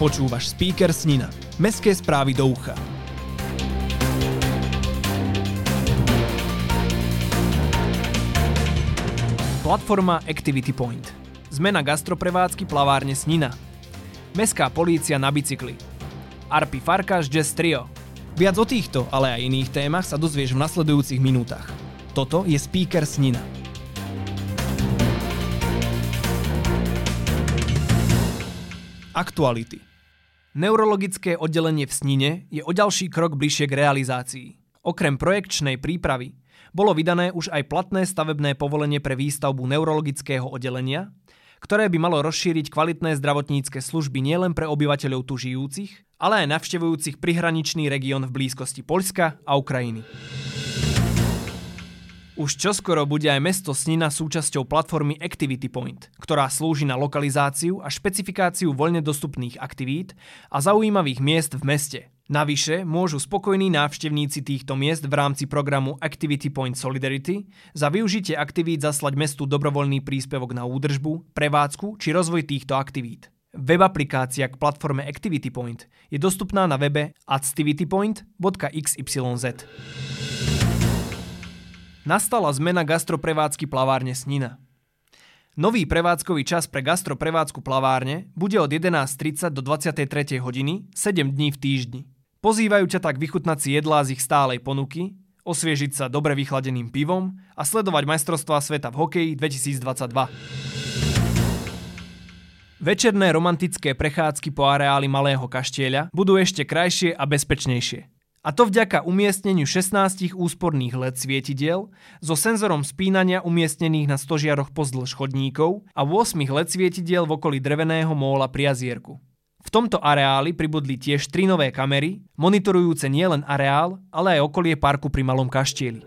Počúvaš speaker Snina. Mestské správy do ucha. Platforma Activity Point. Zmena gastroprevádzky plavárne Snina. Mestská polícia na bicykli. Arpi Farkáš Jazz Trio. Viac o týchto, ale aj iných témach sa dozvieš v nasledujúcich minútach. Toto je speaker Snina. Aktuality. Neurologické oddelenie v Snine je o ďalší krok bližšie k realizácii. Okrem projekčnej prípravy bolo vydané už aj platné stavebné povolenie pre výstavbu neurologického oddelenia, ktoré by malo rozšíriť kvalitné zdravotnícke služby nielen pre obyvateľov tu žijúcich, ale aj navštevujúcich prihraničný región v blízkosti Poľska a Ukrajiny. Už čoskoro bude aj mesto Snina súčasťou platformy Activity Point, ktorá slúži na lokalizáciu a špecifikáciu voľne dostupných aktivít a zaujímavých miest v meste. Navyše môžu spokojní návštevníci týchto miest v rámci programu Activity Point Solidarity za využitie aktivít zaslať mestu dobrovoľný príspevok na údržbu, prevádzku či rozvoj týchto aktivít. Web aplikácia k platforme Activity Point je dostupná na webe activitypoint.xyz. Nastala zmena gastroprevádzky plavárne Snina. Nový prevádzkový čas pre gastroprevádzku plavárne bude od 11.30 do 23. hodiny 7 dní v týždni. Pozývajú ťa tak vychutnať si jedlá z ich stálej ponuky, osviežiť sa dobre vychladeným pivom a sledovať majstrovstvá sveta v hokeji 2022. Večerné romantické prechádzky po areáli Malého kaštieľa budú ešte krajšie a bezpečnejšie. A to vďaka umiestneniu 16 úsporných LED svietidiel so senzorom spínania umiestnených na stožiaroch pozdĺž chodníkov a 8 LED svietidiel v okolí dreveného móla pri jazierku. V tomto areáli pribudli tiež tri nové kamery, monitorujúce nielen areál, ale aj okolie parku pri Malom kaštieli.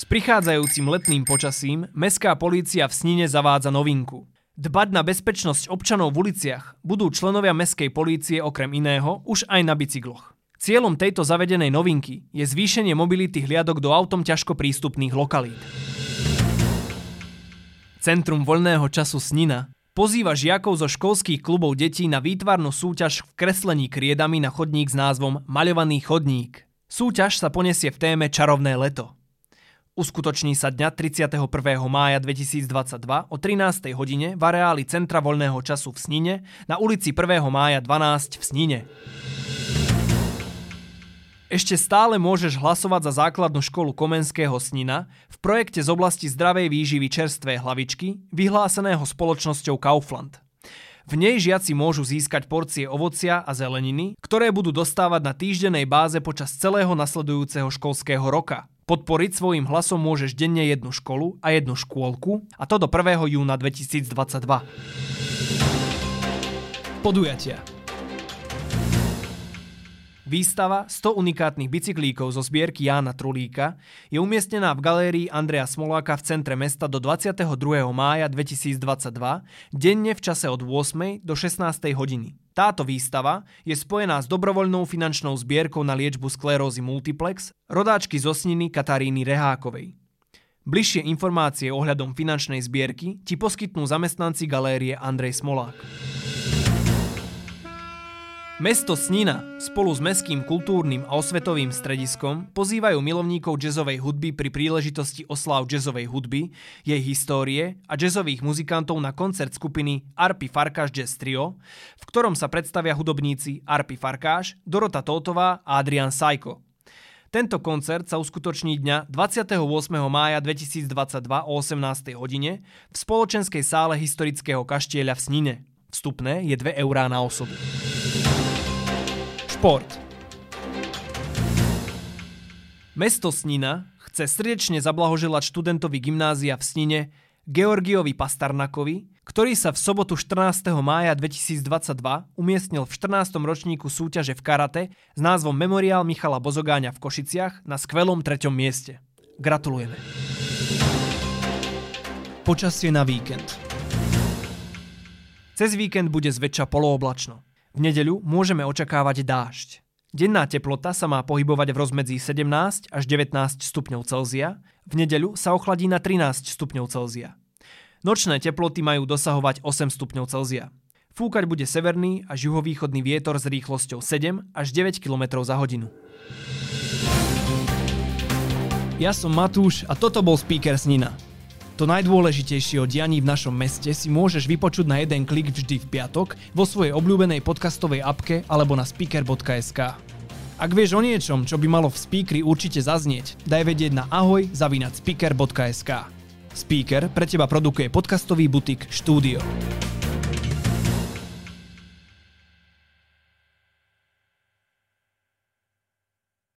S prichádzajúcim letným počasím mestská polícia v Snine zavádza novinku – Dbať na bezpečnosť občanov v uliciach budú členovia mestskej polície okrem iného už aj na bicykloch. Cieľom tejto zavedenej novinky je zvýšenie mobility hliadok do autom ťažko prístupných lokalít. Centrum voľného času Snina pozýva žiakov zo školských klubov detí na výtvarnú súťaž v kreslení kriedami na chodník s názvom Maľovaný chodník. Súťaž sa poniesie v téme Čarovné leto. Uskutoční sa dňa 31. mája 2022 o 13. hodine v areáli Centra voľného času v Snine na ulici 1. mája 12 v Snine. Ešte stále môžeš hlasovať za základnú školu Komenského Snina v projekte z oblasti zdravej výživy čerstvé hlavičky, vyhláseného spoločnosťou Kaufland. V nej žiaci môžu získať porcie ovocia a zeleniny, ktoré budú dostávať na týždennej báze počas celého nasledujúceho školského roka – Podporiť svojim hlasom môžeš denne jednu školu a jednu škôlku a to do 1. júna 2022. Podujatia Výstava 100 unikátnych bicyklíkov zo zbierky Jána Trulíka je umiestnená v galérii Andreja Smoláka v centre mesta do 22. mája 2022, denne v čase od 8. do 16. hodiny. Táto výstava je spojená s dobrovoľnou finančnou zbierkou na liečbu sklerózy multiplex rodáčky z Osniny Kataríny Rehákovej. Bližšie informácie ohľadom finančnej zbierky ti poskytnú zamestnanci galérie Andrej Smolák. Mesto Snina spolu s Mestským kultúrnym a osvetovým strediskom pozývajú milovníkov jazzovej hudby pri príležitosti oslav jazzovej hudby, jej histórie a jazzových muzikantov na koncert skupiny Arpi Farkáš Jazz Trio, v ktorom sa predstavia hudobníci Arpi Farkáš, Dorota Tótová a Adrian Sajko. Tento koncert sa uskutoční dňa 28. mája 2022 o 18. hodine v spoločenskej sále historického kaštieľa v Snine. Vstupné je 2 eurá na osobu. Šport. Mesto Snina chce srdečne zablahoželať študentovi gymnázia v Snine Georgiovi Pastarnakovi, ktorý sa v sobotu 14. mája 2022 umiestnil v 14. ročníku súťaže v karate s názvom Memoriál Michala Bozogáňa v Košiciach na skvelom treťom mieste. Gratulujeme. Počasie na víkend. Cez víkend bude zväčša polooblačno. V nedeľu môžeme očakávať dážď. Denná teplota sa má pohybovať v rozmedzi 17 až 19 stupňov Celzia, v nedeľu sa ochladí na 13 stupňov Celzia. Nočné teploty majú dosahovať 8 stupňov Celzia. Fúkať bude severný až juhovýchodný vietor s rýchlosťou 7 až 9 km za hodinu. Ja som Matúš a toto bol Speaker Snina. To najdôležitejšie o dianí v našom meste si môžeš vypočuť na jeden klik vždy v piatok vo svojej obľúbenej podcastovej apke alebo na speaker.sk. Ak vieš o niečom, čo by malo v speakeri určite zaznieť, daj vedieť na ahoj speaker.sk. Speaker pre teba produkuje podcastový butik Štúdio.